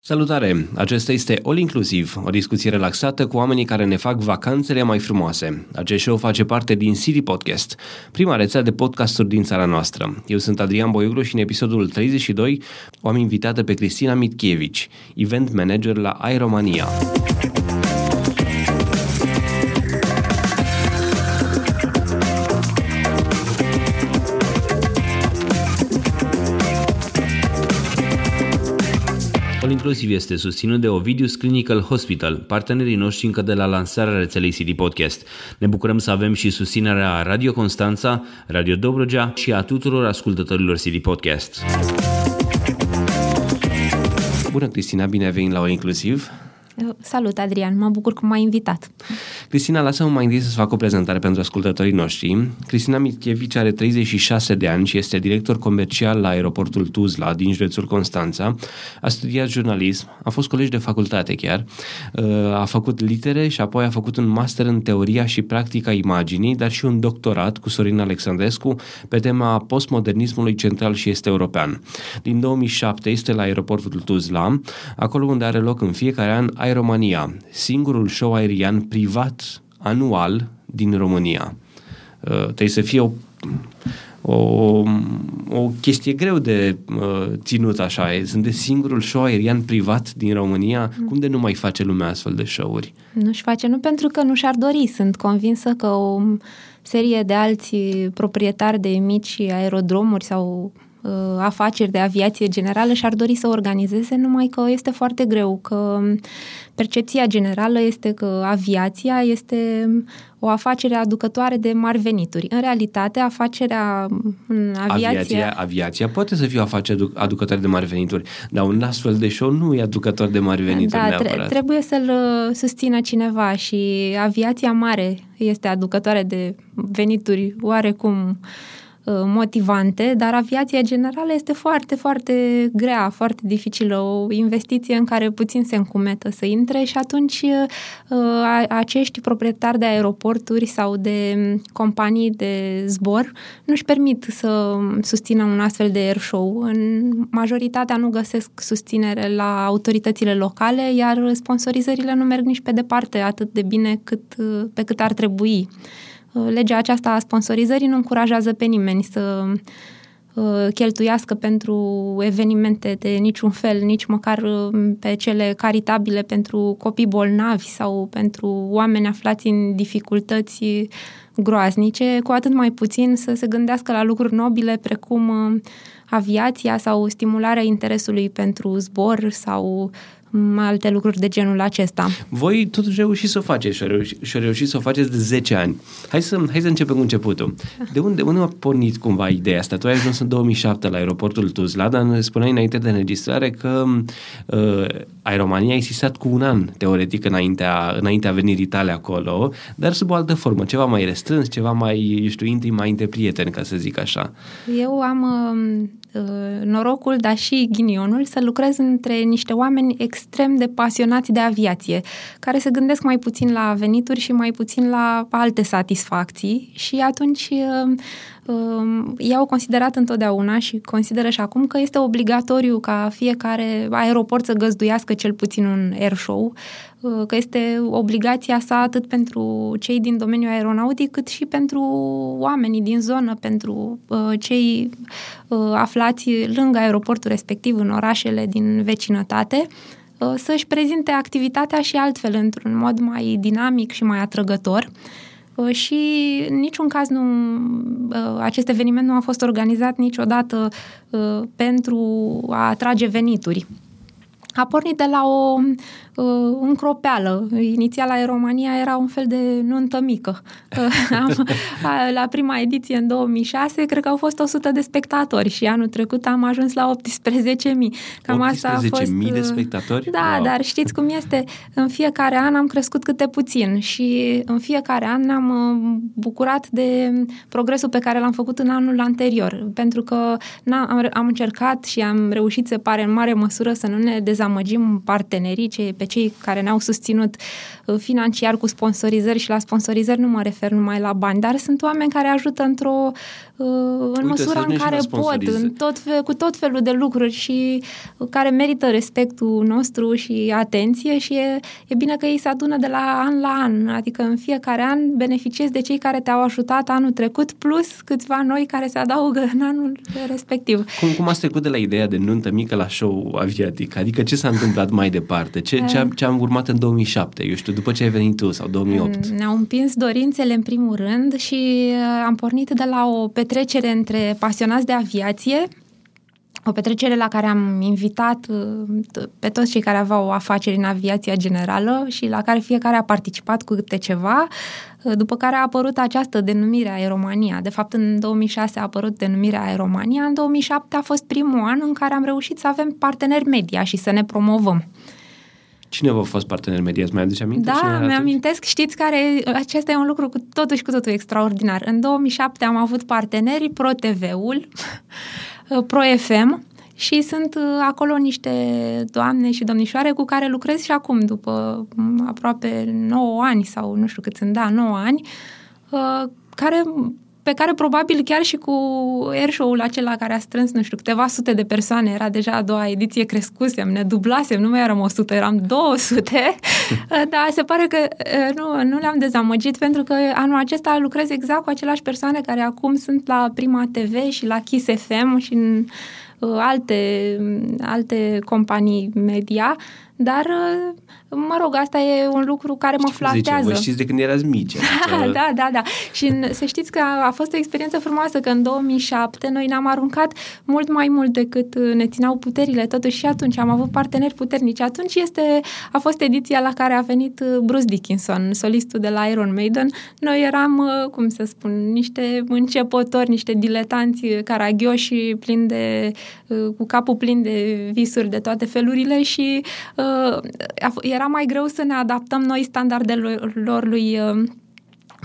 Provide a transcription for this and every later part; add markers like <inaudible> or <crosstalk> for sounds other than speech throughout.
Salutare! Acesta este All Inclusiv, o discuție relaxată cu oamenii care ne fac vacanțele mai frumoase. Acest show face parte din City Podcast, prima rețea de podcasturi din țara noastră. Eu sunt Adrian Boioglu și în episodul 32 o am invitată pe Cristina Mitkievici, event manager la Aeromania. All Inclusiv este susținut de Ovidius Clinical Hospital, partenerii noștri încă de la lansarea rețelei CD Podcast. Ne bucurăm să avem și susținerea Radio Constanța, Radio Dobrogea și a tuturor ascultătorilor CD Podcast. Bună, Cristina, bine ai venit la All Inclusiv. Salut, Adrian, mă bucur că m-ai invitat. Cristina, lasă-mă mai întâi să fac o prezentare pentru ascultătorii noștri. Cristina Mitchevici are 36 de ani și este director comercial la aeroportul Tuzla din județul Constanța. A studiat jurnalism, a fost colegi de facultate chiar, uh, a făcut litere și apoi a făcut un master în teoria și practica imaginii, dar și un doctorat cu Sorin Alexandrescu pe tema postmodernismului central și este european. Din 2007 este la aeroportul Tuzla, acolo unde are loc în fiecare an Aeromania, singurul show aerian privat anual din România. Uh, trebuie să fie o, o, o chestie greu de uh, ținut așa. Sunt de singurul show aerian privat din România. Mm. Cum de nu mai face lumea astfel de show-uri? Nu-și face, nu pentru că nu și-ar dori. Sunt convinsă că o serie de alți proprietari de mici aerodromuri sau Uh, afaceri de aviație generală și ar dori să organizeze, numai că este foarte greu, că percepția generală este că aviația este o afacere aducătoare de mari venituri. În realitate, afacerea în aviația... Aviația, aviația poate să fie o afacere aducătoare de mari venituri, dar un astfel de show nu e aducător de mari venituri da, neapărat. trebuie să-l uh, susțină cineva și aviația mare este aducătoare de venituri oarecum uh, Uh, motivante, dar aviația generală este foarte, foarte grea, foarte dificilă, o investiție în care puțin se încumetă să intre și atunci uh, acești proprietari de aeroporturi sau de companii de zbor nu-și permit să susțină un astfel de air show. În majoritatea nu găsesc susținere la autoritățile locale, iar sponsorizările nu merg nici pe departe atât de bine cât, uh, pe cât ar trebui. Uh, legea aceasta a sponsorizării nu încurajează pe nimeni să uh, cheltuiască pentru evenimente de niciun fel, nici măcar uh, pe cele caritabile pentru copii bolnavi sau pentru oameni aflați în dificultăți groaznice, cu atât mai puțin să se gândească la lucruri nobile precum aviația sau stimularea interesului pentru zbor sau alte lucruri de genul acesta. Voi totuși reușiți să o faceți și, reuși, și reușiți să o faceți de 10 ani. Hai să, hai să începem cu începutul. De unde, unde a pornit cumva ideea asta? Tu ai ajuns în 2007 la aeroportul Tuzla, dar ne spuneai înainte de înregistrare că uh, Aeromania a existat cu un an, teoretic, înaintea, înaintea venirii tale acolo, dar sub o altă formă, ceva mai restrâns, ceva mai, eu știu, intim, mai între prieteni, ca să zic așa. Eu am uh, Uh, norocul, dar și ghinionul să lucrez între niște oameni extrem de pasionați de aviație, care se gândesc mai puțin la venituri și mai puțin la alte satisfacții și atunci uh, i-au considerat întotdeauna și consideră și acum că este obligatoriu ca fiecare aeroport să găzduiască cel puțin un air show, uh, că este obligația sa atât pentru cei din domeniul aeronautic, cât și pentru oamenii din zonă, pentru uh, cei uh, aflați lângă aeroportul respectiv în orașele din vecinătate, să-și prezinte activitatea și altfel, într-un mod mai dinamic și mai atrăgător. Uh, și în niciun caz nu, uh, acest eveniment nu a fost organizat niciodată uh, pentru a atrage venituri. A pornit de la o uh, încropeală. Inițial Aeromania era un fel de nuntă mică. <laughs> am, la prima ediție în 2006 cred că au fost 100 de spectatori și anul trecut am ajuns la 18.000. Cam 18.000 asta a fost, de spectatori? Da, wow. dar știți cum este? În fiecare an am crescut câte puțin și în fiecare an ne-am bucurat de progresul pe care l-am făcut în anul anterior. Pentru că am, am încercat și am reușit, se pare, în mare măsură să nu ne dezamăgim partenerii, ce, pe cei care ne-au susținut uh, financiar cu sponsorizări și la sponsorizări nu mă refer numai la bani, dar sunt oameni care ajută într-o în Uite, măsura în care pot, în tot, cu tot felul de lucruri și care merită respectul nostru și atenție și e, e bine că ei se adună de la an la an, adică în fiecare an beneficiezi de cei care te-au ajutat anul trecut plus câțiva noi care se adaugă în anul respectiv. Cum, cum ați trecut de la ideea de nuntă mică la show aviatic? Adică ce s-a întâmplat mai departe? Ce, ce, ce am urmat în 2007, eu știu, după ce ai venit tu sau 2008? Ne-au împins dorințele în primul rând și uh, am pornit de la o petrecere între pasionați de aviație, o petrecere la care am invitat uh, pe toți cei care aveau o afacere în aviația generală și la care fiecare a participat cu câte ceva, uh, după care a apărut această denumire Aeromania. De fapt, în 2006 a apărut denumirea Aeromania, în 2007 a fost primul an în care am reușit să avem parteneri media și să ne promovăm. Cine v-a fost partener media? Îți mai aduce aminte? Da, mi-amintesc. Știți care, acesta e un lucru cu totul și cu totul extraordinar. În 2007 am avut parteneri ProTV-ul, <laughs> ProFM și sunt uh, acolo niște doamne și domnișoare cu care lucrez și acum, după mm, aproape 9 ani sau nu știu cât sunt, da, 9 ani, uh, care pe care probabil chiar și cu airshow-ul acela care a strâns, nu știu, câteva sute de persoane, era deja a doua ediție crescusem, ne dublasem, nu mai eram 100, eram 200, <laughs> dar se pare că nu, nu le-am dezamăgit pentru că anul acesta lucrez exact cu aceleași persoane care acum sunt la Prima TV și la Kiss FM și în alte, alte companii media, dar Mă rog, asta e un lucru care mă flatează. Zice, vă știți de când erați mici. <laughs> Adică... da, da, da. Și în, să știți că a, a fost o experiență frumoasă, că în 2007 noi ne-am aruncat mult mai mult decât ne țineau puterile, totuși și atunci am avut parteneri puternici. Atunci este, a fost ediția la care a venit uh, Bruce Dickinson, solistul de la Iron Maiden. Noi eram, uh, cum să spun, niște începători, niște diletanți caragioși, plini de, uh, cu capul plin de visuri de toate felurile și uh, era mai greu să ne adaptăm noi standardelor lui uh,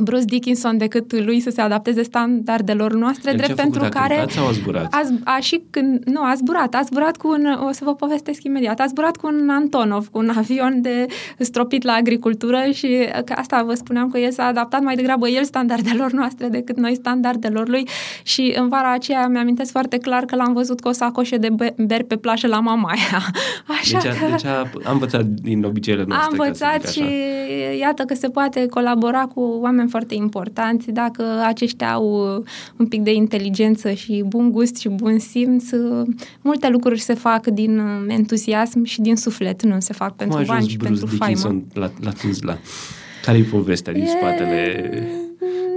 Bruce Dickinson decât lui să se adapteze standardelor noastre, El drept pentru care... A sau a zburat? A, a și când, nu, a zburat. A zburat cu un, o să vă povestesc imediat, a zburat cu un Antonov, cu un avion de stropit la agricultură și că asta vă spuneam că el s-a adaptat mai degrabă el standardelor <laughs> noastre decât noi standardelor lui și în vara aceea mi-amintesc foarte clar că l-am văzut cu o sacoșe de beri pe plajă la Mamaia. <laughs> Așa deci, a, că... deci a, a învățat din obiceiurile noastre. A învățat și iată că se poate colabora cu oameni oameni foarte importanți, dacă aceștia au uh, un pic de inteligență și bun gust și bun simț, uh, multe lucruri se fac din uh, entuziasm și din suflet, nu se fac pentru bani și pentru faimă. La, la Tuzla? Care-i povestea din e... spatele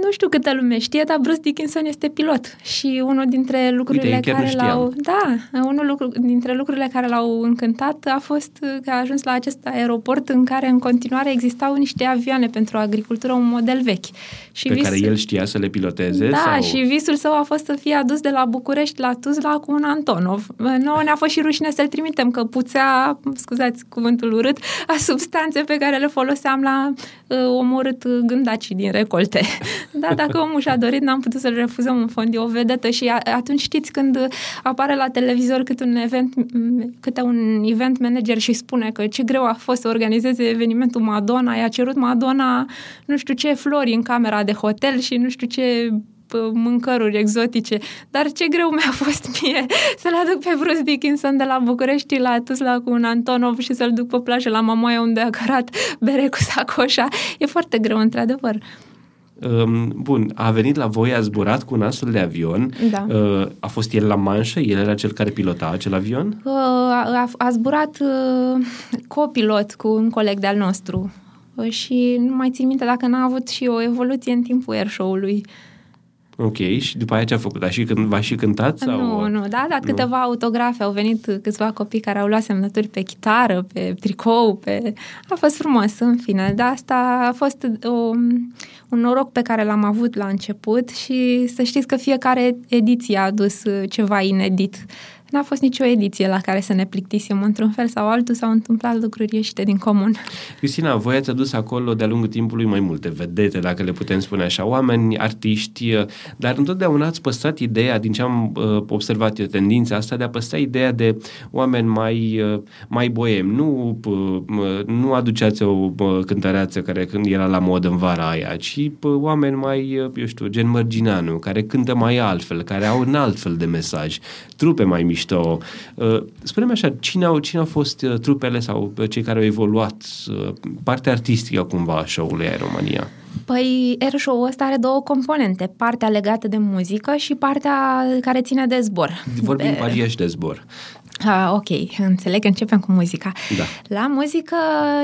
nu știu câtă lume știe, dar Bruce Dickinson este pilot și unul dintre lucrurile Uite, care l-au... Da, unul lucru, dintre lucrurile care l-au încântat a fost că a ajuns la acest aeroport în care în continuare existau niște avioane pentru agricultură, un model vechi. Și Pe visul... care el știa să le piloteze? Da, sau... și visul său a fost să fie adus de la București la Tuzla cu un Antonov. Nouă ne-a fost și rușine să-l trimitem, că puțea, scuzați cuvântul urât, a substanțe pe care le foloseam la uh, omorât gândacii din recolte. Da, dacă omul și-a dorit, n-am putut să-l refuzăm în fond, e o vedetă și atunci știți când apare la televizor cât un event, câte un event manager și spune că ce greu a fost să organizeze evenimentul Madonna, i-a cerut Madonna nu știu ce flori în camera de hotel și nu știu ce mâncăruri exotice, dar ce greu mi-a fost mie <laughs> să-l aduc pe Bruce Dickinson de la București la Tuzla cu un Antonov și să-l duc pe plajă la Mamaia unde a cărat bere cu sacoșa. E foarte greu, într-adevăr. Um, bun, a venit la voi, a zburat cu un astfel de avion. Da. Uh, a fost el la manșă? El era cel care pilota acel avion? Uh, a, a zburat uh, copilot cu un coleg de-al nostru. Uh, și nu mai țin minte dacă n-a avut și o evoluție în timpul airshow-ului. Ok, și după aia ce a făcut? A și când, v-a și cântat? Sau... Nu, nu, da, dat câteva autografe. Au venit câțiva copii care au luat semnături pe chitară, pe tricou, pe... A fost frumos, în fine. De asta a fost o, un noroc pe care l-am avut la început și să știți că fiecare ediție a adus ceva inedit n-a fost nicio ediție la care să ne plictisim. Într-un fel sau altul s-au întâmplat lucruri ieșite din comun. Cristina, voi ați adus acolo de-a lungul timpului mai multe vedete, dacă le putem spune așa, oameni, artiști, dar întotdeauna ați păstrat ideea, din ce am uh, observat eu, tendința asta de a păstra ideea de oameni mai, uh, mai boemi. Nu, uh, nu aduceați o uh, cântăreață care când era la mod în vara aia, ci uh, oameni mai, uh, eu știu, gen Mărgineanu, care cântă mai altfel, care au un alt fel de mesaj, trupe mai mișto. Uh, spune-mi așa, cine au, cine au fost uh, trupele sau uh, cei care au evoluat partea artistică cumva a show-ului Air România? Păi Air Show-ul ăsta are două componente, partea legată de muzică și partea care ține de zbor. Vorbim de... și de zbor. Ah, ok, înțeleg că începem cu muzica. Da. La muzică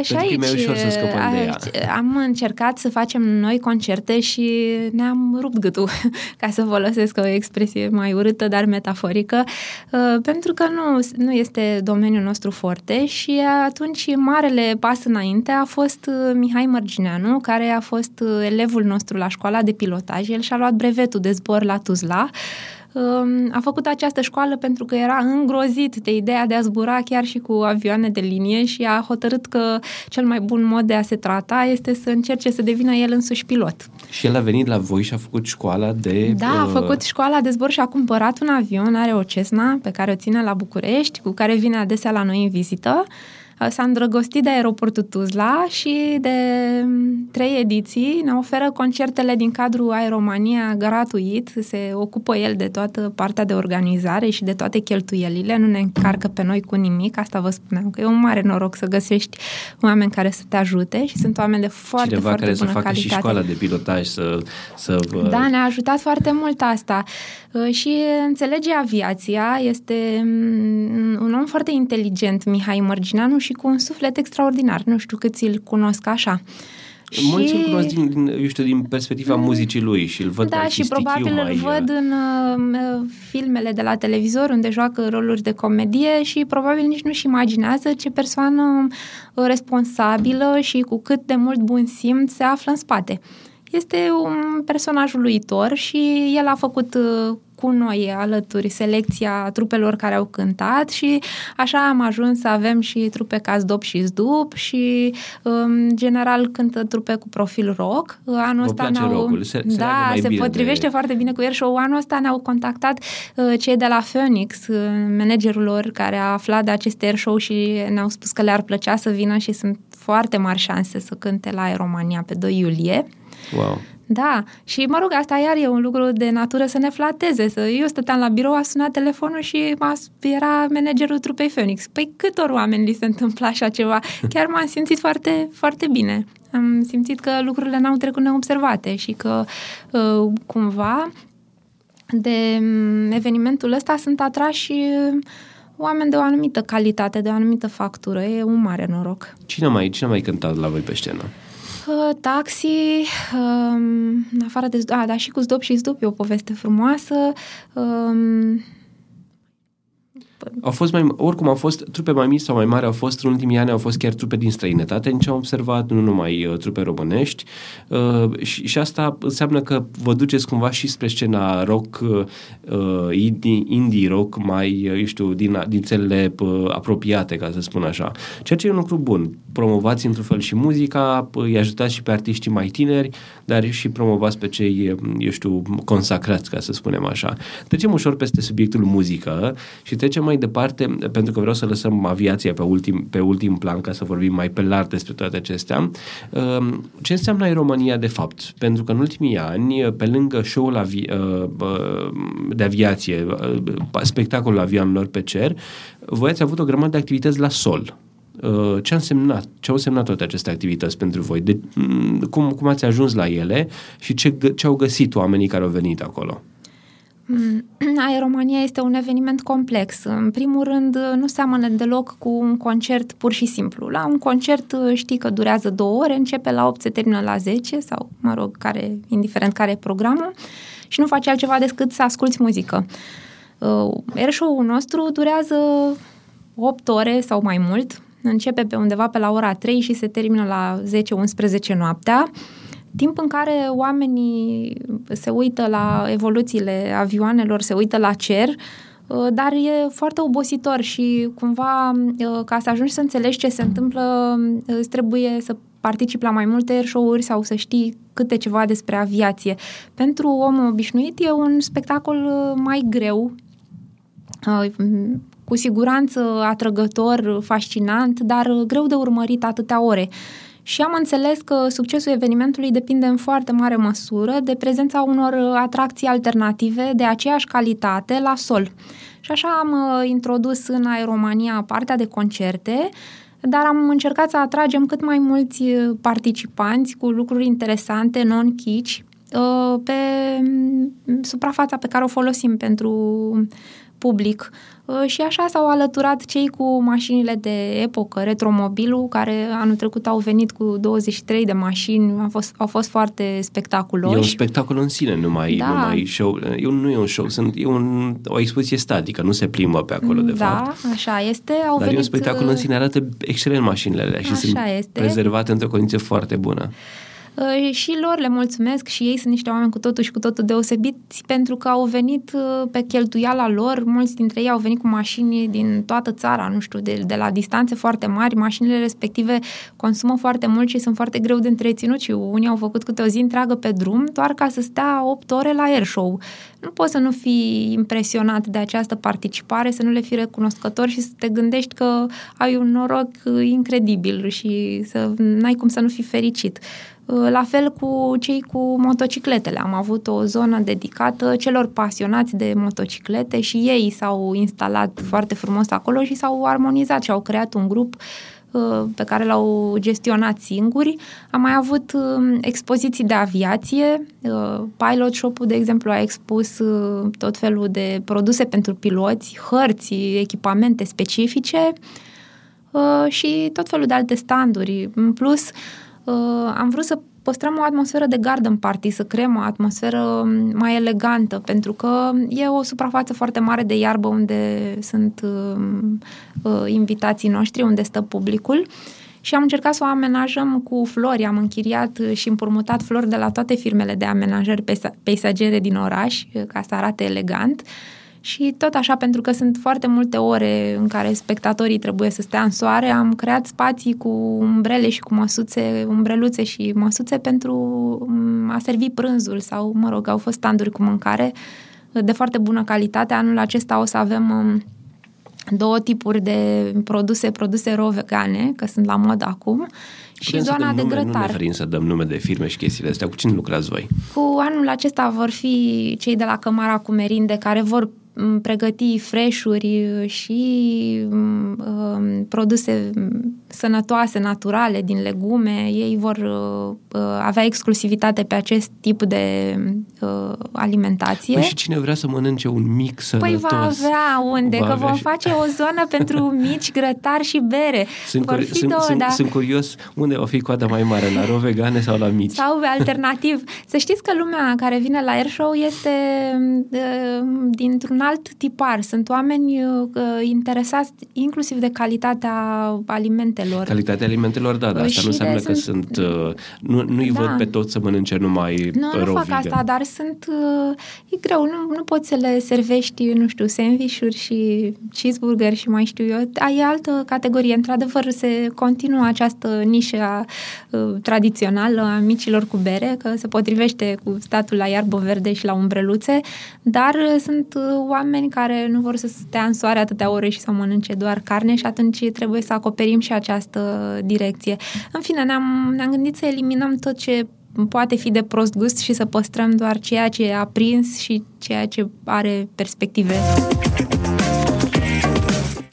și Pentru aici că e ușor să scăpăm de ea. am încercat să facem noi concerte și ne-am rupt gâtul, <laughs> ca să folosesc o expresie mai urâtă, dar metaforică, uh, pentru că nu, nu este domeniul nostru forte și atunci marele pas înainte a fost uh, Mihai Mărgineanu, care a fost uh, elevul nostru la școala de pilotaj. El și-a luat brevetul de zbor la Tuzla a făcut această școală pentru că era îngrozit de ideea de a zbura chiar și cu avioane de linie și a hotărât că cel mai bun mod de a se trata este să încerce să devină el însuși pilot. Și el a venit la voi și a făcut școala de... Da, a uh, făcut școala de zbor și a cumpărat un avion, are o Cessna pe care o ține la București, cu care vine adesea la noi în vizită. Uh, s-a îndrăgostit de aeroportul Tuzla și de mm, trei ediții ne oferă concertele din cadrul Aeromania gratuit. Se ocupă el de toată partea de organizare și de toate cheltuielile. Nu ne încarcă pe noi cu nimic. Asta vă spuneam că e un mare noroc să găsești oameni care să te ajute și sunt oameni de foarte, Cineva foarte care bună să facă calitate. și școala de pilotaj să... să da, ne-a ajutat foarte mult asta. Uh, și înțelege aviația, este mm, un om foarte inteligent, Mihai Mărgineanu, și cu un suflet extraordinar. Nu știu cât îl cunosc așa. Mulți și... îl cunosc din, din, eu știu, din perspectiva mm. muzicii lui și îl văd Da, mai și probabil mai... îl văd în uh, filmele de la televizor unde joacă roluri de comedie și probabil nici nu-și imaginează ce persoană uh, responsabilă și cu cât de mult bun simț se află în spate. Este un personaj uluitor și el a făcut uh, cu noi alături selecția trupelor care au cântat și așa am ajuns să avem și trupe ca Zdop și Zdup și în general cântă trupe cu profil rock. Anul ăsta ne-au... Se, se da, se potrivește de... foarte bine cu Air Show. Anul ăsta ne-au contactat uh, cei de la Phoenix, uh, managerul lor care a aflat de acest Air Show și ne-au spus că le-ar plăcea să vină și sunt foarte mari șanse să cânte la Aeromania pe 2 iulie. Wow. Da, și mă rog, asta iar e un lucru de natură să ne flateze. Să, eu stăteam la birou, a sunat telefonul și era managerul trupei Phoenix. Păi câtor oameni li se întâmplă așa ceva? <laughs> Chiar m-am simțit foarte, foarte bine. Am simțit că lucrurile n-au trecut neobservate și că uh, cumva de mm, evenimentul ăsta sunt atrași uh, oameni de o anumită calitate, de o anumită factură. E un mare noroc. Cine mai, cine mai cântat la voi pe scenă? Taxi, um, în afară de... A, da, și cu Zdop și Zdop e o poveste frumoasă. Um, au fost mai, oricum au fost trupe mai mici sau mai mari, au fost în ultimii ani, au fost chiar trupe din străinătate, nici am observat, nu numai uh, trupe românești uh, și, și asta înseamnă că vă duceți cumva și spre scena rock, uh, indie, indie rock, mai, uh, eu știu, din, din țările uh, apropiate, ca să spun așa. Ceea ce e un lucru bun. Promovați într-un fel și muzica, îi ajutați și pe artiștii mai tineri, dar și promovați pe cei, eu știu, consacrați, ca să spunem așa. Trecem ușor peste subiectul muzică și trecem mai departe, pentru că vreau să lăsăm aviația pe ultim, pe ultim plan ca să vorbim mai pe larg despre toate acestea. Um, ce înseamnă România de fapt? Pentru că în ultimii ani, pe lângă show-ul avi- uh, uh, de aviație, uh, spectacolul avionilor pe cer, voi ați avut o grămadă de activități la sol. Ce, a însemnat, ce au însemnat toate aceste activități pentru voi? De, mm, cum, cum ați ajuns la ele și ce, ce au găsit oamenii care au venit acolo? Mm, <clears throat> Aeromania este un eveniment complex. În primul rând, nu seamănă deloc cu un concert pur și simplu. La un concert știi că durează două ore, începe la 8, se termină la 10 sau, mă rog, care, indiferent care e programul și nu faci altceva decât să asculți muzică. Uh, Airshow-ul nostru durează 8 ore sau mai mult. Începe pe undeva pe la ora 3 și se termină la 10-11 noaptea timp în care oamenii se uită la evoluțiile avioanelor, se uită la cer, Uh, dar e foarte obositor și cumva uh, ca să ajungi să înțelegi ce se întâmplă, uh, îți trebuie să participi la mai multe air show-uri sau să știi câte ceva despre aviație. Pentru omul obișnuit e un spectacol mai greu, cu siguranță atrăgător, fascinant, dar greu de urmărit atâtea ore. Și am înțeles că succesul evenimentului depinde în foarte mare măsură de prezența unor atracții alternative de aceeași calitate la sol. Și așa am uh, introdus în Aeromania partea de concerte, dar am încercat să atragem cât mai mulți uh, participanți cu lucruri interesante, non-chici, uh, pe mm, suprafața pe care o folosim pentru public. Uh, și așa s-au alăturat cei cu mașinile de epocă, retromobilul, care anul trecut au venit cu 23 de mașini, au fost, au fost foarte spectaculoși. E un spectacol în sine, nu mai, da. nu mai show. E un, nu e un show, sunt, e un, o expoziție statică, nu se plimbă pe acolo, de da, fapt. Da, așa este. Au Dar venit... e un spectacol în sine, arată excelent mașinile alea și așa sunt este. prezervate într-o condiție foarte bună. Uh, și lor le mulțumesc și ei sunt niște oameni cu totul și cu totul deosebiți pentru că au venit uh, pe cheltuiala lor, mulți dintre ei au venit cu mașini din toată țara, nu știu, de, de la distanțe foarte mari, mașinile respective consumă foarte mult și sunt foarte greu de întreținut și unii au făcut câte o zi întreagă pe drum doar ca să stea 8 ore la air show. Nu poți să nu fii impresionat de această participare, să nu le fii recunoscător și să te gândești că ai un noroc uh, incredibil și să n-ai cum să nu fii fericit. Uh, la fel cu cei cu motocicletele. Am avut o zonă dedicată celor pasionați de motociclete și ei s-au instalat foarte frumos acolo și s-au armonizat și au creat un grup uh, pe care l-au gestionat singuri. Am mai avut um, expoziții de aviație. Uh, Pilot Shop-ul, de exemplu, a expus tot felul de produse pentru piloți, hărți, echipamente specifice și tot felul de alte standuri. În plus, uh, am vrut să păstrăm o atmosferă de garden party, să creăm o atmosferă mai elegantă, pentru că e o suprafață foarte mare de iarbă unde sunt uh, uh, invitații noștri, unde stă publicul. Și am încercat să o amenajăm cu flori. Am închiriat și împrumutat flori de la toate firmele de amenajări peisagere din oraș, ca să arate elegant. Uh, și tot așa, pentru că sunt foarte multe ore în care spectatorii trebuie să stea în soare, am creat spații cu umbrele și cu măsuțe, umbreluțe și măsuțe pentru mm, a servi prânzul sau, mă rog, au fost standuri cu mâncare de foarte bună calitate. Anul acesta o să avem mm, două tipuri de produse, produse ro vegane, că sunt la mod acum, și Putem zona de nume, grătar. Nu să dăm nume de firme și chestiile astea. Cu cine lucrați voi? Cu anul acesta vor fi cei de la Cămara cu Merinde care vor pregăti freșuri și uh, produse sănătoase, naturale, din legume. Ei vor uh, avea exclusivitate pe acest tip de uh, alimentație. Păi și cine vrea să mănânce un mic sănătos? Păi va avea unde, va că avea vom și... face o zonă pentru <laughs> mici grătari și bere. Sunt, vor fi sunt, două, sunt, da. sunt curios unde o fi coada mai mare, la ro vegane sau la mici? Sau alternativ. Să știți că lumea care vine la Airshow este uh, dintr-un alt tipar. Sunt oameni uh, interesați inclusiv de calitatea alimentelor. Calitatea alimentelor, da, dar asta nu înseamnă că sunt... Uh, nu, nu-i da. văd pe toți să mănânce numai Nu, nu fac vegan. asta, dar sunt... Uh, e greu, nu, nu poți să le servești, nu știu, sandvișuri și cheeseburger și mai știu eu. Ai altă categorie. Într-adevăr, se continuă această nișă uh, tradițională a micilor cu bere, că se potrivește cu statul la iarbă verde și la umbreluțe, dar uh, sunt uh, oameni care nu vor să stea în soare atâtea ore și să mănânce doar carne și atunci trebuie să acoperim și această direcție. În fine, ne-am, ne-am gândit să eliminăm tot ce poate fi de prost gust și să păstrăm doar ceea ce e aprins și ceea ce are perspective.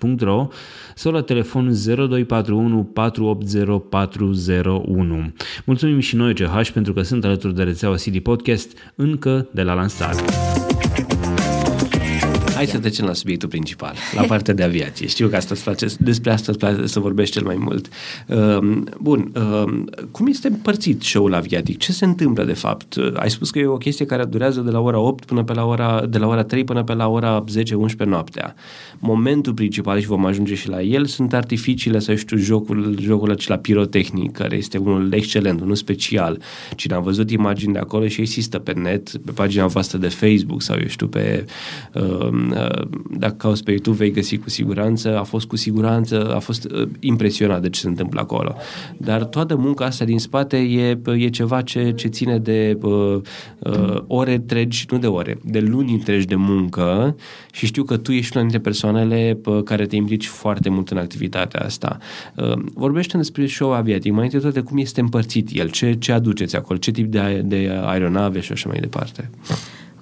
www.ovidius-ch.ro sau la telefon 0241 480 401. Mulțumim și noi CH pentru că sunt alături de rețeaua CD Podcast încă de la lansare. Hai să trecem la subiectul principal, la partea de aviație. Știu că asta face, despre asta să vorbești cel mai mult. Um, bun, um, cum este împărțit show-ul aviatic? Ce se întâmplă de fapt? Ai spus că e o chestie care durează de la ora 8 până pe la ora, de la ora 3 până pe la ora 10-11 noaptea. Momentul principal și vom ajunge și la el sunt artificiile sau știu jocul, jocul acela pirotehnic, care este unul excelent, unul special. Cine a văzut imagini de acolo și există pe net, pe pagina voastră de Facebook sau eu știu pe uh, dacă cauți pe YouTube vei găsi cu siguranță, a fost cu siguranță, a fost uh, impresionat de ce se întâmplă acolo. Dar toată munca asta din spate e, e ceva ce, ce ține de uh, uh, ore întregi, nu de ore, de luni întregi de muncă și știu că tu ești una dintre persoanele uh, care te implici foarte mult în activitatea asta. Uh, vorbește despre show aviatic, mai întâi toate cum este împărțit el, ce, ce aduceți acolo, ce tip de, de aeronave și așa mai departe.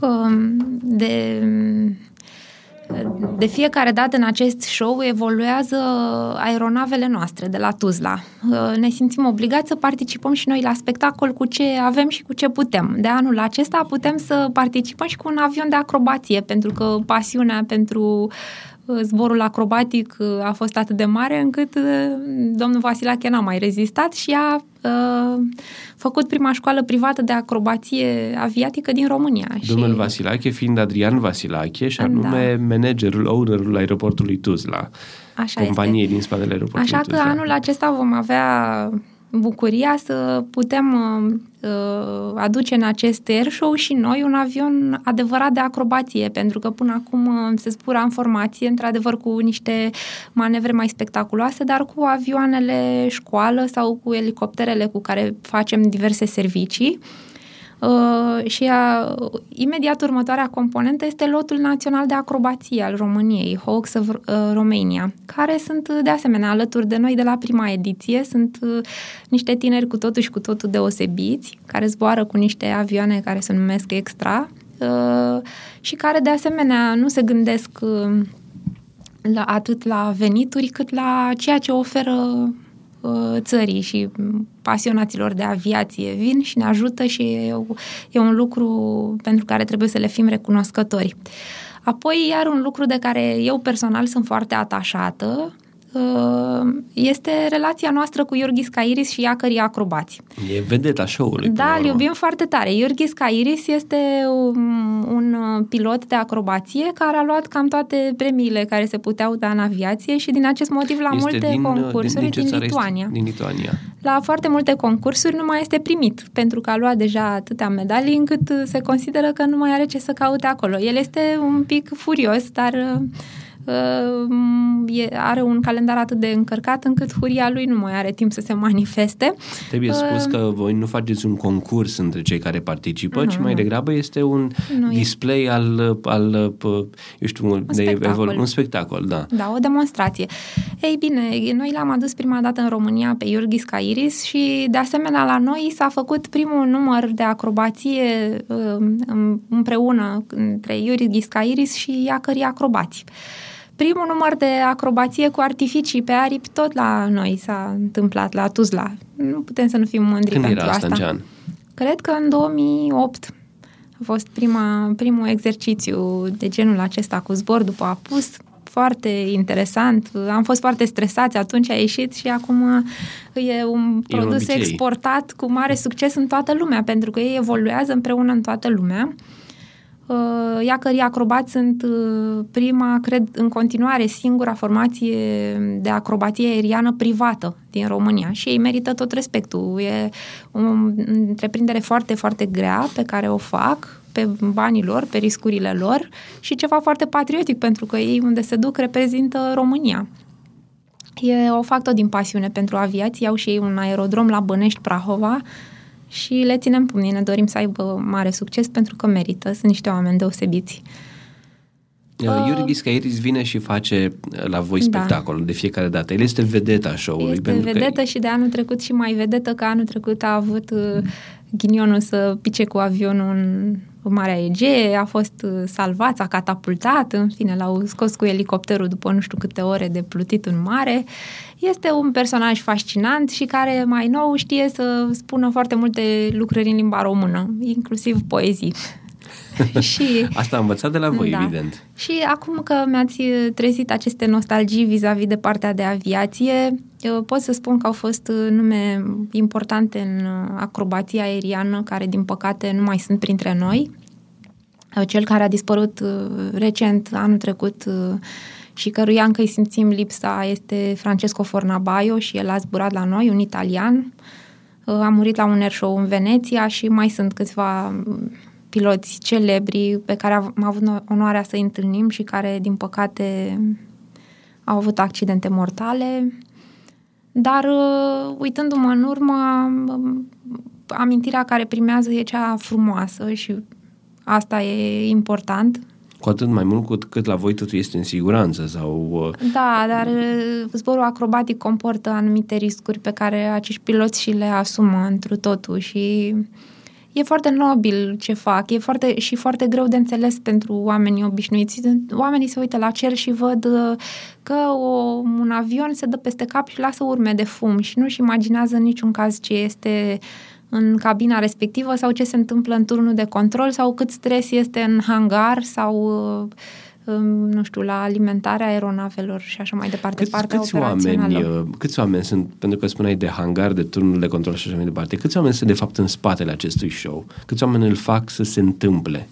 Um, de de fiecare dată în acest show evoluează aeronavele noastre de la Tuzla. Ne simțim obligați să participăm și noi la spectacol cu ce avem și cu ce putem. De anul acesta putem să participăm și cu un avion de acrobație, pentru că pasiunea pentru zborul acrobatic uh, a fost atât de mare încât uh, domnul Vasilache n-a mai rezistat și a uh, făcut prima școală privată de acrobație aviatică din România. Domnul și... Vasilache fiind Adrian Vasilache și anume da. managerul, ownerul aeroportului Tuzla. Așa companiei este. din spatele aeroportului Așa Tuzla. că anul acesta vom avea bucuria să putem uh, aduce în acest airshow și noi un avion adevărat de acrobație, pentru că până acum uh, se spura în formație, într-adevăr cu niște manevre mai spectaculoase, dar cu avioanele școală sau cu elicopterele cu care facem diverse servicii. Uh, și a, imediat următoarea componentă este lotul național de acrobație al României, Hawks of uh, Romania, care sunt de asemenea alături de noi de la prima ediție. Sunt uh, niște tineri cu totul și cu totul deosebiți, care zboară cu niște avioane care se numesc Extra uh, și care de asemenea nu se gândesc uh, la, atât la venituri cât la ceea ce oferă Uh, țării și pasionaților de aviație vin și ne ajută și e, e un lucru pentru care trebuie să le fim recunoscători. Apoi, iar un lucru de care eu personal sunt foarte atașată Uh, este relația noastră cu Iorghis Cairis și Iacării Acrobați. E vedeta show-ului. Da, îl iubim foarte tare. Iorghis Cairis este un, un pilot de acrobație care a luat cam toate premiile care se puteau da în aviație și din acest motiv la este multe din, concursuri din, din, Lituania. Din Lituania. La foarte multe concursuri nu mai este primit, pentru că a luat deja atâtea medalii încât se consideră că nu mai are ce să caute acolo. El este un pic furios, dar Uh, are un calendar atât de încărcat încât furia lui nu mai are timp să se manifeste. Trebuie uh, spus că voi nu faceți un concurs între cei care participă, uh, ci mai degrabă este un nu, display e... al, al, eu știu, un, de spectacol. un spectacol, da. Da, o demonstrație. Ei bine, noi l-am adus prima dată în România pe Iurghis Cairis și de asemenea la noi s-a făcut primul număr de acrobație um, împreună între Iurghis Cairis și Iacării Acrobați. Primul număr de acrobație cu artificii pe aripi tot la noi s-a întâmplat, la Tuzla. Nu putem să nu fim mândri Când pentru era asta. asta în ce an? Cred că în 2008 a fost prima, primul exercițiu de genul acesta cu zbor după apus, foarte interesant. Am fost foarte stresați atunci, a ieșit și acum e un E un produs obicei. exportat cu mare succes în toată lumea, pentru că ei evoluează împreună în toată lumea. Uh, Iacării acrobați sunt uh, prima, cred, în continuare, singura formație de acrobație aeriană privată din România și ei merită tot respectul. E o întreprindere foarte, foarte grea pe care o fac pe banii lor, pe riscurile lor și ceva foarte patriotic pentru că ei unde se duc reprezintă România. E, o fac tot din pasiune pentru aviație, au și ei un aerodrom la Bănești, Prahova și le ținem pumnii, ne dorim să aibă mare succes pentru că merită, sunt niște oameni deosebiți. Uh, Iuri Ghiscairis vine și face uh, la voi Da. spectacol de fiecare dată. El este vedeta show-ului. Este pentru vedetă că și de anul trecut și mai vedetă că anul trecut a avut uh, ghinionul să pice cu avionul în Marea Egee, a fost uh, salvat, a catapultat, în fine, l-au scos cu elicopterul după nu știu câte ore de plutit în mare. Este un personaj fascinant și care mai nou știe să spună foarte multe lucruri în limba română, inclusiv poezii. <laughs> și Asta a învățat de la voi, Da. evident. și acum că mi-ați trezit aceste nostalgii vis-a-vis de partea de aviație, eu pot să spun că au fost uh, nume importante în uh, acrobația aeriană, care din păcate nu mai sunt printre noi. Uh, Cel care a dispărut uh, recent, anul trecut, uh, și căruia încă îi simțim lipsa, este Francesco Fornabaio și el a zburat la noi, un italian. Uh, A murit la un air show în Veneția și mai sunt câțiva mm, piloți celebri pe care am avut onoarea să-i întâlnim și care, din păcate, au avut accidente mortale. Dar, uh, uitându-mă în urmă, um, amintirea care primează e cea frumoasă și asta e important. Cu atât mai mult cu cât la voi totul este în siguranță sau... uh, Da, dar uh, zborul acrobatic comportă anumite riscuri pe care acești piloți și le asumă întru totul și e foarte nobil ce fac, e foarte, și foarte greu de înțeles pentru oamenii obișnuiți. Oamenii se uită la cer și văd uh, că o, un avion se dă peste cap și lasă urme de fum și nu-și imaginează în niciun caz ce este în cabina respectivă sau ce se întâmplă în turnul de control sau cât stres este în hangar sau uh, um, nu știu, la alimentarea aeronavelor și așa mai departe, Câți, partea câți, operațională. oameni, uh, câți oameni sunt, pentru că spuneai de hangar, de turnul de control și așa mai departe, câți oameni sunt de fapt în spatele acestui show? Câți oameni îl fac să se întâmple?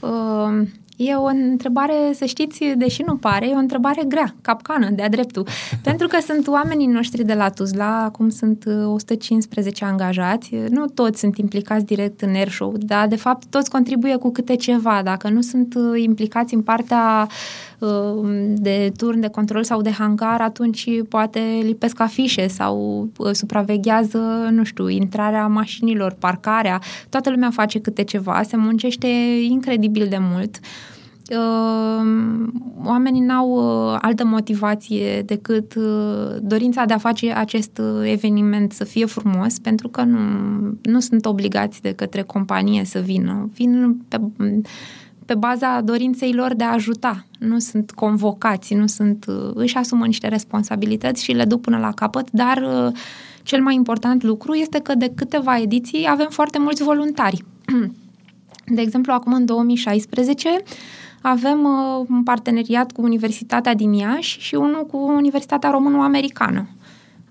Uh, E o întrebare, să știți, deși nu pare, e o întrebare grea, capcană, de-a dreptul. <laughs> Pentru că sunt oamenii noștri de la Tuzla, acum sunt uh, 115 angajați, nu toți sunt implicați direct în air show, dar de fapt toți contribuie cu câte ceva. Dacă nu sunt uh, implicați în partea uh, de turn de control sau de hangar, atunci poate lipesc afișe sau uh, supraveghează, nu știu, intrarea mașinilor, parcarea. Toată lumea face câte ceva, se muncește incredibil de mult. Uh, oamenii n-au uh, altă motivație decât uh, dorința de a face acest uh, eveniment să fie frumos, pentru că nu, nu sunt obligați de către companie să vină. Vin pe, pe baza dorinței lor de a ajuta. Nu sunt convocați, nu sunt, uh, își asumă niște responsabilități și le duc până la capăt, dar uh, cel mai important lucru este că de câteva ediții avem foarte mulți voluntari. <clears throat> De exemplu, acum în 2016 avem uh, un parteneriat cu Universitatea din Iași și unul cu Universitatea Româno-Americană.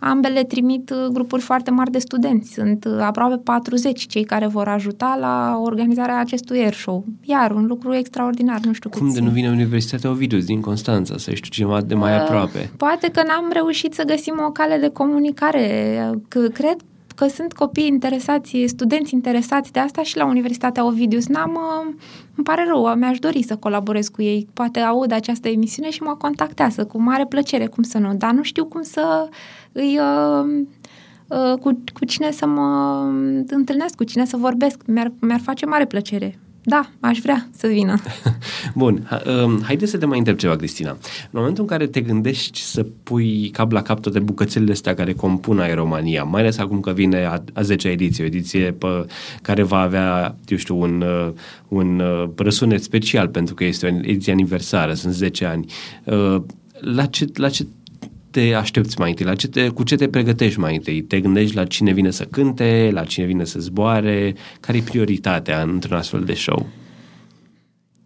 Ambele trimit uh, grupuri foarte mari de studenți. Sunt uh, aproape 40 cei care vor ajuta la organizarea acestui air show. Iar un lucru extraordinar, nu știu Cum câți... de nu vine Universitatea Ovidius din Constanța, să știu ceva de mai Uh, aproape? Poate că n-am reușit să găsim o cale de comunicare. Că cred că sunt copii interesați, studenți interesați de asta și la Universitatea Ovidius. N-am, uh, îmi pare rău, mi-aș dori să colaborez cu ei. Poate aud această emisiune și mă contactează cu mare plăcere, cum să nu. Dar nu știu cum să îi... Uh, uh, cu, cu cine să mă întâlnesc, cu cine să vorbesc. Mi-ar, mi-ar face mare plăcere. Da, aș vrea să vină. <laughs> Bun, ha, um, haideți să te mai întreb ceva, Cristina. În momentul în care te gândești să pui cap la cap toate bucățelele astea care compun Aeromania, mai ales acum că vine a, a 10-a ediție, o ediție pe, care va avea, eu știu, un, uh, un uh, răsunet special pentru că este o ediție aniversară, sunt 10 ani. Uh, La ce, la ce te aștepți mai întâi? La ce te, cu ce te pregătești mai întâi? Te gândești la cine vine să cânte, la cine vine să zboare? Care e prioritatea într-un astfel de show?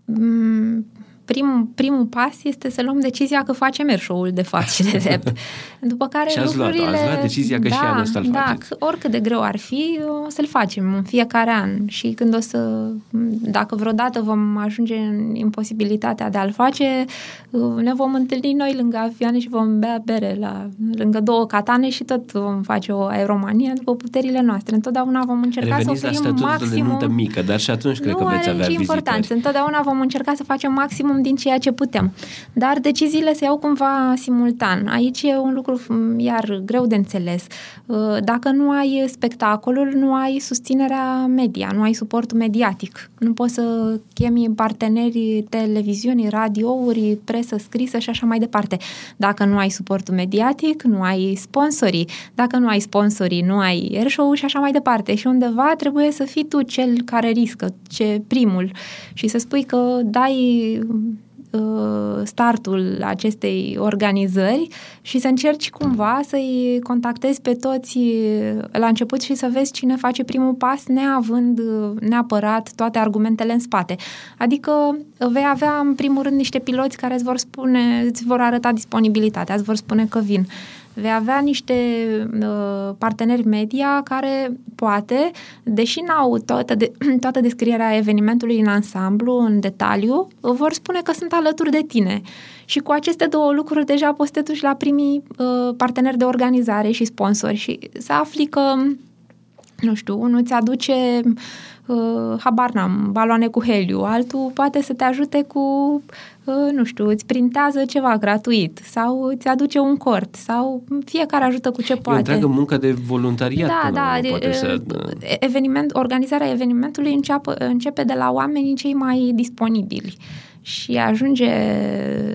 Mm, prim, primul pas este să luăm decizia că facem air show-ul de fapt și de drept. <laughs> După care și ați lucrurile... luat, ați luat decizia că da, și anul ăsta îl da, faceți. oricât de greu ar fi, o să-l facem în fiecare an. Și când o să, dacă vreodată vom ajunge în imposibilitatea de a-l face, ne vom întâlni noi lângă avioane și vom bea bere la, lângă două catane și tot vom face o aeromanie după puterile noastre. Întotdeauna vom încerca Reveniți să oferim la statutul maximum... de nuntă mică, dar și atunci cred nu că veți are avea nici importanță. vizitări. Întotdeauna vom încerca să facem maximum din ceea ce putem. Dar deciziile se iau cumva simultan. Aici e un lucru iar greu de înțeles. Uh, dacă nu ai spectacolul, nu ai susținerea media, nu ai suportul mediatic. Nu poți să chemi parteneri televiziuni, radiouri, presă scrisă și așa mai departe. Dacă nu ai suportul mediatic, nu ai sponsorii. Dacă nu ai sponsorii, nu ai air show și așa mai departe. Și undeva trebuie să fii tu cel care riscă, ce primul. Și să spui că dai uh, startul acestei organizări și să încerci cumva să-i contactezi pe toți la început și să vezi cine face primul pas neavând neapărat toate argumentele în spate. Adică vei avea în primul rând niște piloți care îți vor spune, îți vor arăta disponibilitatea, îți vor spune că vin vei avea niște uh, parteneri media care poate, deși n-au toată, de, <clears throat> toată descrierea evenimentului în ansamblu, în detaliu, vor spune că sunt alături de tine. Și cu aceste două lucruri deja poți să te duci la primii uh, parteneri de organizare și sponsori și să afli că, nu știu, unul ți aduce uh, habar n-am, baloane cu heliu, altul poate să te ajute cu, uh, nu știu, îți printează ceva gratuit sau îți aduce un cort sau fiecare ajută cu ce poate. E o întreagă muncă de voluntariat da, până da, la urmă, poate uh, să... eveniment, organizarea evenimentului înceapă, începe de la oamenii cei mai disponibili și ajunge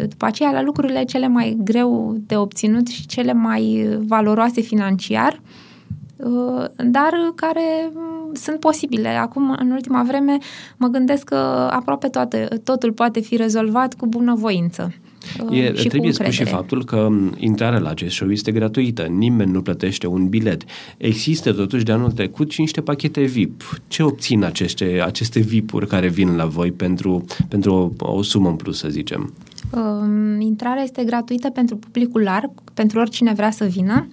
după aceea la lucrurile cele mai greu de obținut și cele mai valoroase financiar, uh, dar care sunt posibile. Acum, în ultima vreme, mă gândesc că aproape toate, totul poate fi rezolvat cu bunăvoință. E, și trebuie cu spus și faptul că intrarea la acest show este gratuită. Nimeni nu plătește un bilet. Există totuși de anul trecut și niște pachete VIP. Ce obțin aceste, aceste VIP-uri care vin la voi pentru, pentru o, o sumă în plus, să zicem? Um, intrarea este gratuită pentru publicul larg, pentru oricine vrea să vină,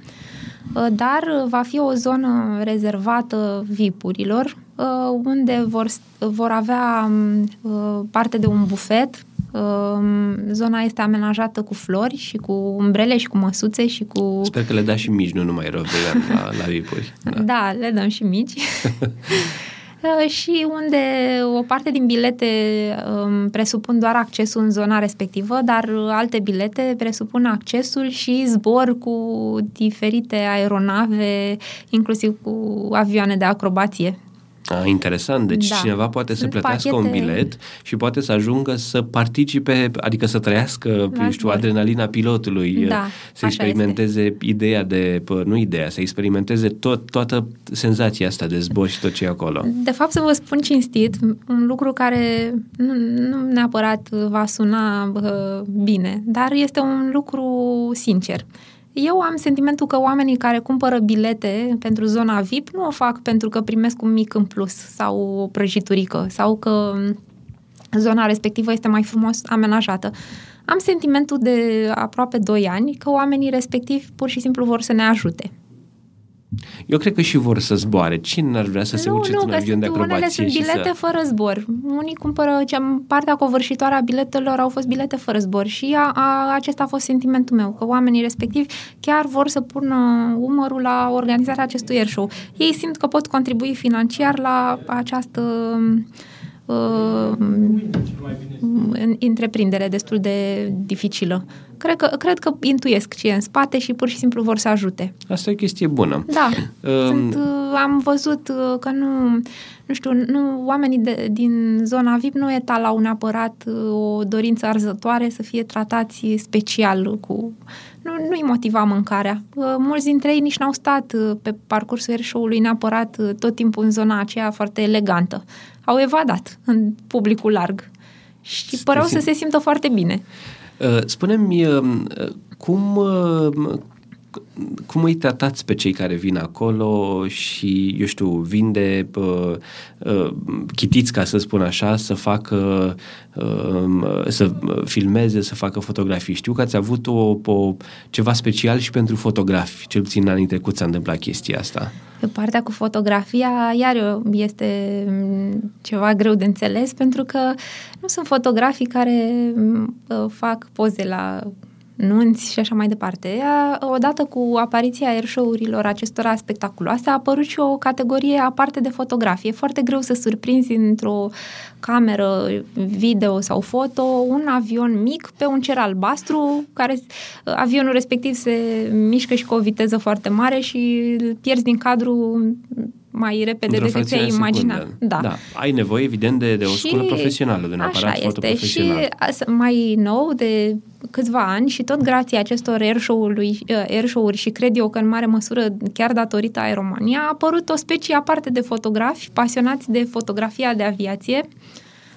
dar va fi o zonă rezervată VIP-urilor, unde vor, vor avea parte de un bufet Zona este amenajată cu flori și cu umbrele și cu măsuțe și cu... Sper că le da și mici, nu numai rovegan la, la vipuri. Da. da, le dăm și mici. <laughs> și unde o parte din bilete um, presupun doar accesul în zona respectivă, dar alte bilete presupun accesul și zbor cu diferite aeronave, inclusiv cu avioane de acrobație. Ah, interesant. Deci da. cineva poate Sunt să plătească pachete... un bilet și poate să ajungă să participe, adică să trăiască, La știu, adrenalina pilotului, da, să experimenteze este. ideea de, nu ideea, să experimenteze tot, toată senzația asta de zbor și tot ce e acolo. De fapt, să vă spun cinstit, un lucru care nu, nu neapărat va suna uh, bine, dar este un lucru sincer. Eu am sentimentul că oamenii care cumpără bilete pentru zona VIP nu o fac pentru că primesc un mic în plus sau o prăjiturică sau că zona respectivă este mai frumos amenajată. Am sentimentul de aproape 2 ani că oamenii respectivi pur și simplu vor să ne ajute. Eu cred că și vor să zboare. Cine n-ar vrea să nu, se urce nu, în avion de acrobație? Unele sunt bilete să... fără zbor. Unii cumpără, cea, partea covârșitoare a biletelor au fost bilete fără zbor și a, a, acesta a fost sentimentul meu, că oamenii respectivi chiar vor să pună umărul la organizarea acestui air show. Ei simt că pot contribui financiar la această uh, întreprindere destul de dificilă. Cred că, cred că intuiesc ce e în spate și pur și simplu vor să ajute. Asta e o chestie bună. Da. Um... Sunt, uh, am văzut uh, că nu, nu știu, nu, oamenii de, din zona VIP nu etalau neapărat uh, o dorință arzătoare să fie tratați special cu... Nu, nu-i motiva mâncarea. Mulți dintre ei nici n-au stat pe parcursul air show-ului neapărat tot timpul în zona aceea foarte elegantă. Au evadat în publicul larg și păreau să se simtă foarte bine. Uh, spune-mi, uh, cum, uh, cum îi tratați pe cei care vin acolo și, eu știu, vinde uh, uh, chitiți, ca să spun așa, să facă, uh, să filmeze, să facă fotografii. Știu că ați avut o, o, ceva special și pentru fotografi, cel puțin în anii trecut s-a întâmplat chestia asta. Pe partea cu fotografia, iar este mm, ceva greu de înțeles, pentru că nu sunt fotografii care mm, fac poze la nunți și așa mai departe. Odată cu apariția airshow-urilor acestora spectaculoase a apărut și o categorie aparte de fotografie. E foarte greu să surprinzi într-o cameră video sau foto un avion mic pe un cer albastru, care avionul respectiv se mișcă și cu o viteză foarte mare și îl pierzi din cadru mai repede decât ți-ai imagina. Da. da. Ai nevoie, evident, de, de o și, sculă profesională, de un aparat așa este. Și mai nou, de câțiva ani și tot grație acestor airshow-uri, uh, airshow-uri și cred eu că în mare măsură chiar datorită Aeromania a apărut o specie aparte de fotografi pasionați de fotografia de aviație,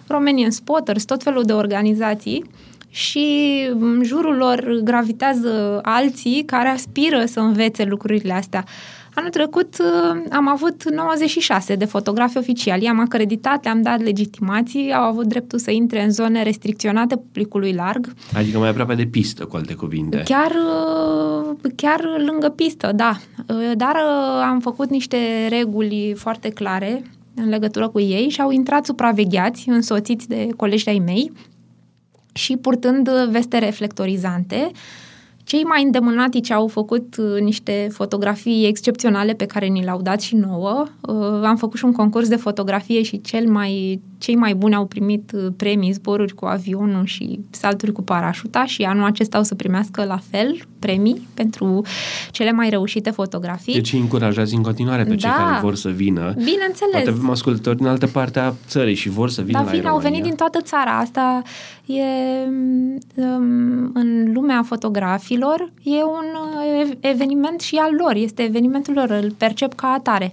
Romanian Spotters, tot felul de organizații și în jurul lor gravitează alții care aspiră să învețe lucrurile astea. Anul trecut uh, am avut 96 de fotografi oficiali, i-am acreditat, le-am dat legitimații, au avut dreptul să intre în zone restricționate publicului larg. Adică mai aproape de pistă, cu alte cuvinte. Chiar, uh, chiar lângă pistă, da. Uh, dar am făcut niște reguli foarte clare în legătură cu ei și au intrat supravegheați, însoțiți de colegi ai mei și purtând veste reflectorizante, cei mai îndemânatici au făcut uh, niște fotografii excepționale pe care ni le-au dat și nouă. Uh, am făcut și un concurs de fotografie și cel mai, cei mai buni au primit uh, premii, zboruri cu avionul și salturi cu parașuta și anul acesta o să primească la fel premii pentru cele mai reușite fotografii. Deci încurajați în continuare pe da, cei care vor să vină. Bineînțeles. Poate avem ascultători din altă parte a țării și vor să vină da, la fiindcă au venit din toată țara. Asta e um, în lumea fotografilor, e un uh, eveniment și al lor, este evenimentul lor, îl percep ca atare.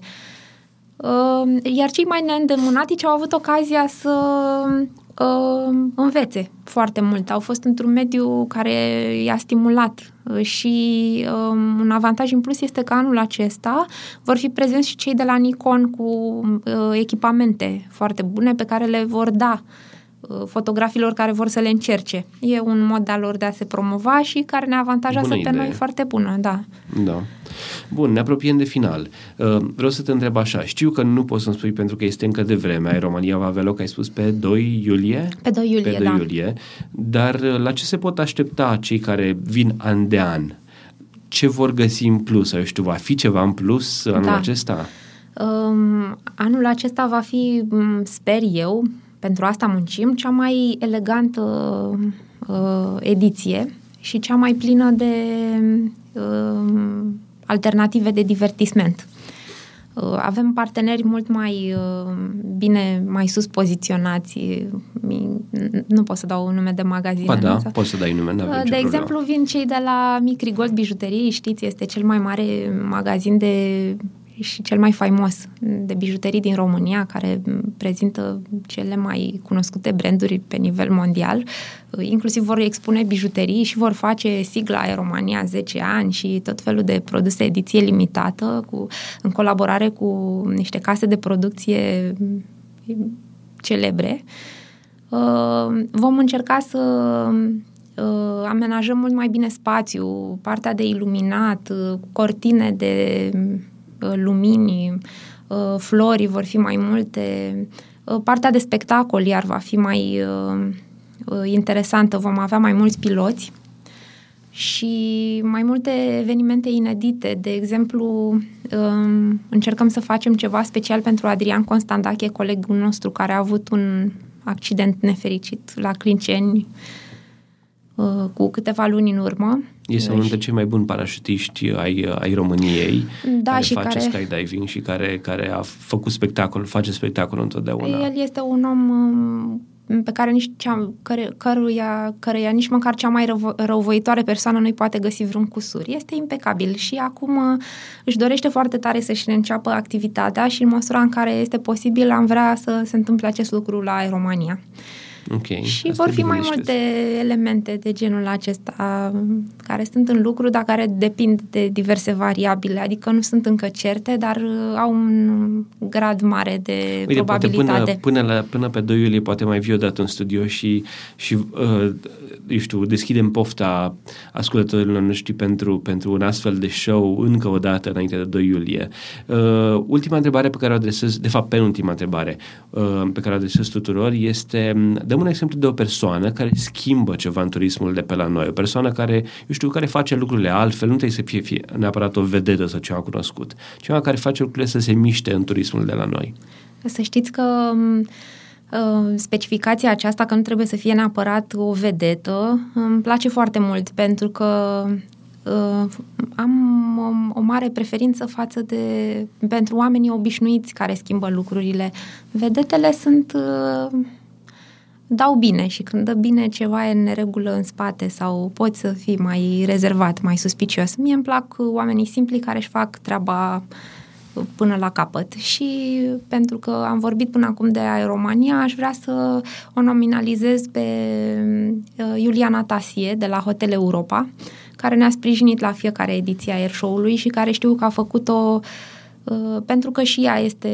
Um, iar cei mai neîndemânatici au avut ocazia să uh, învețe foarte mult. Au fost într-un mediu care i-a stimulat uh, și um, un avantaj în plus este că anul acesta vor fi prezenți și cei de la Nikon cu uh, echipamente foarte bune pe care le vor da uh, fotografilor care vor să le încerce. E un mod al lor de a se promova și care ne avantajează pe noi foarte bună, da. Da. Bun, ne apropiem de final. Uh, vreau să te întreb așa. Știu că nu poți să-mi spui pentru că este încă de vreme. Ai România va avea loc, ai spus, pe 2 iulie? Pe 2 iulie, pe 2 da. iulie. Dar uh, la ce se pot aștepta cei care vin an de an? Ce vor găsi în plus? Eu știu, va fi ceva în plus anul da. acesta? Um, anul acesta va fi, sper eu, pentru asta muncim, cea mai elegantă uh, ediție și cea mai plină de uh, alternative de divertisment. Uh, avem parteneri mult mai uh, bine, mai sus poziționați. Nu pot să dau un nume de magazin. Ba da, sau? poți să dai nume. Uh, de exemplu, vin cei de la Micri Gold Bijuterii, știți, este cel mai mare magazin de și cel mai faimos de bijuterii din România, care prezintă cele mai cunoscute branduri pe nivel mondial. Inclusiv vor expune bijuterii și vor face sigla Aeromania 10 ani și tot felul de produse ediție limitată cu, în colaborare cu niște case de producție celebre. Uh, vom încerca să uh, amenajăm mult mai bine spațiu, partea de iluminat, uh, cortine de Uh, lumini, uh, florii vor fi mai multe, uh, partea de spectacol iar va fi mai interesantă, vom avea mai mulți piloți și mai multe evenimente inedite. De exemplu, um, încercăm să facem ceva special pentru Adrian Constandache, colegul nostru care a avut un accident nefericit la Clinceni cu câteva luni în urmă este unul dintre cei mai buni parașutiști ai, ai României, da, care și face care... skydiving și care, care a făcut spectacol, face spectacol întotdeauna. El este un om um, pe care nici cea, care, căruia, căruia nici măcar cea mai răvo, răuvoitoare persoană nu-i poate găsi vreun cusur. Este impecabil și acum uh, își dorește foarte tare să-și reînceapă activitatea și în măsura în care este posibil am vrea să se întâmple acest lucru la România. Okay. Și Asta vor fi mai multe elemente de genul acesta care sunt în lucru, dar care depind de diverse variabile, adică nu sunt încă certe, dar uh, au un grad mare de Uite, probabilitate. Poate până, până, la, până pe 2 iulie poate mai vii odată în studio și, și uh, eu știu, deschidem pofta ascultătorilor noștri pentru, pentru un astfel de show încă o dată înainte de 2 iulie. Uh, ultima întrebare pe care o adresez, de fapt penultima întrebare uh, pe care o adresez tuturor este, dăm un exemplu de o persoană care schimbă ceva în turismul de pe la noi, o persoană care, eu știu, care face lucrurile altfel, nu trebuie să fie, fie neapărat o vedetă sau ceva cunoscut, ceva care face lucrurile să se miște în turismul de la noi. Să știți că Uh, specificația aceasta că nu trebuie să fie neapărat o vedetă îmi place foarte mult pentru că uh, am o, o mare preferință față de pentru oamenii obișnuiți care schimbă lucrurile. Vedetele sunt uh, dau bine și când dă bine ceva e în neregulă în spate sau poți să fii mai rezervat, mai suspicios. Mie îmi plac oamenii simpli care își fac treaba uh, până la capăt. Și pentru că am vorbit până acum de Aeromania, aș vrea să o nominalizez pe uh, Iuliana Tasie de la Hotel Europa, care ne-a sprijinit la fiecare ediție a Air Show-ului și care știu că a făcut-o uh, pentru că și ea este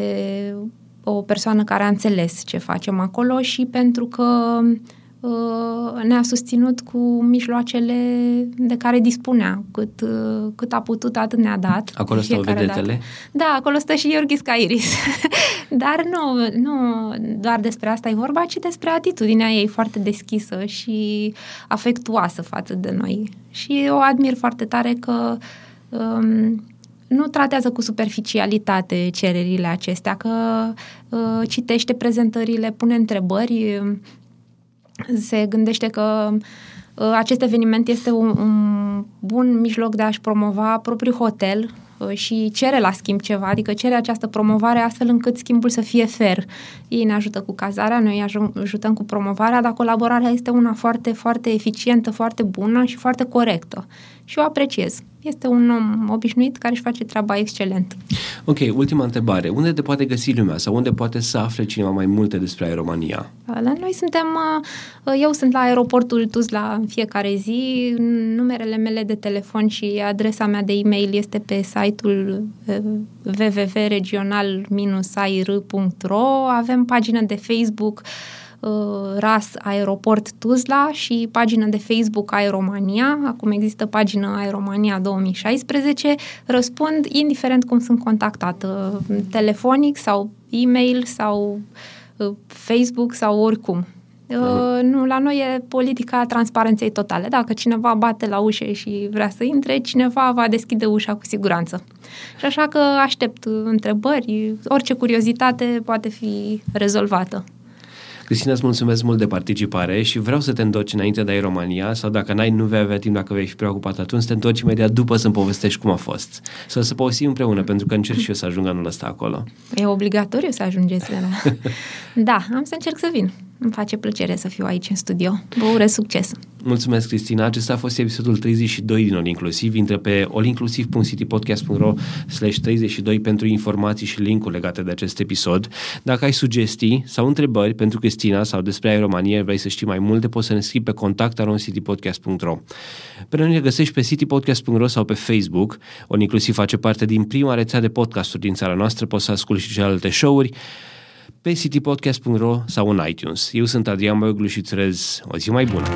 o persoană care a înțeles ce facem acolo și pentru că Uh, ne-a susținut cu mijloacele de care dispunea, cât, uh, cât a putut, atât ne-a dat. Acolo stau vedetele? Dat. Da, acolo stă și Iorghis Cairis. <laughs> Dar nu, nu doar despre asta e vorba, ci despre atitudinea ei foarte deschisă și afectuoasă față de noi. Și o admir foarte tare că um, nu tratează cu superficialitate cererile acestea, că uh, citește prezentările, pune întrebări, se gândește că uh, acest eveniment este un, un bun mijloc de a-și promova propriul hotel uh, și cere la schimb ceva, adică cere această promovare astfel încât schimbul să fie fair. Ei ne ajută cu cazarea, noi ajutăm cu promovarea, dar colaborarea este una foarte, foarte eficientă, foarte bună și foarte corectă. Și o apreciez. Este un om obișnuit care își face treaba excelent. Ok, ultima întrebare. Unde te poate găsi lumea sau unde poate să afle cineva mai multe despre Aeromania? La noi suntem, uh, eu sunt la aeroportul Tuzla în fiecare zi, numerele mele de telefon și adresa mea de e-mail este pe site-ul uh, www.regional-air.ro avem pagină de Facebook Uh, RAS Aeroport Tuzla și pagină de Facebook Aeromania. Acum există pagină Aeromania 2016. Răspund indiferent cum sunt contactată, telefonic sau e-mail sau uh, Facebook sau oricum. Uh, nu, la noi e politica transparenței totale. Dacă cineva bate la ușă și vrea să intre, cineva va deschide ușa cu siguranță. Și așa că aștept întrebări, orice curiozitate poate fi rezolvată. Cristina, îți mulțumesc mult de participare și vreau să te întorci înainte de Aeromania sau dacă n-ai, nu vei avea timp, dacă vei fi preocupat atunci, să te întorci imediat după să-mi povestești cum a fost. Să să povestim împreună, pentru că încerc și eu să ajung anul ăsta acolo. E obligatoriu să ajungeți la... <laughs> da, am să încerc să vin. Îmi face plăcere să fiu aici în studio. Vă urez succes! Mulțumesc, Cristina. Acesta a fost episodul 32 din All Inclusiv. Intră pe allinclusiv.citypodcast.ro slash 32 pentru informații și link-uri legate de acest episod. Dacă ai sugestii sau întrebări pentru Cristina sau despre Aeromanie, vrei să știi mai multe, poți să ne scrii pe contact.citypodcast.ro Pe noi ne găsești pe citypodcast.ro sau pe Facebook. All Inclusiv face parte din prima rețea de podcasturi din țara noastră. Poți să asculti și celelalte show-uri pe citypodcast.ro sau în iTunes. Eu sunt Adrian Băglu și îți urez o zi mai bună!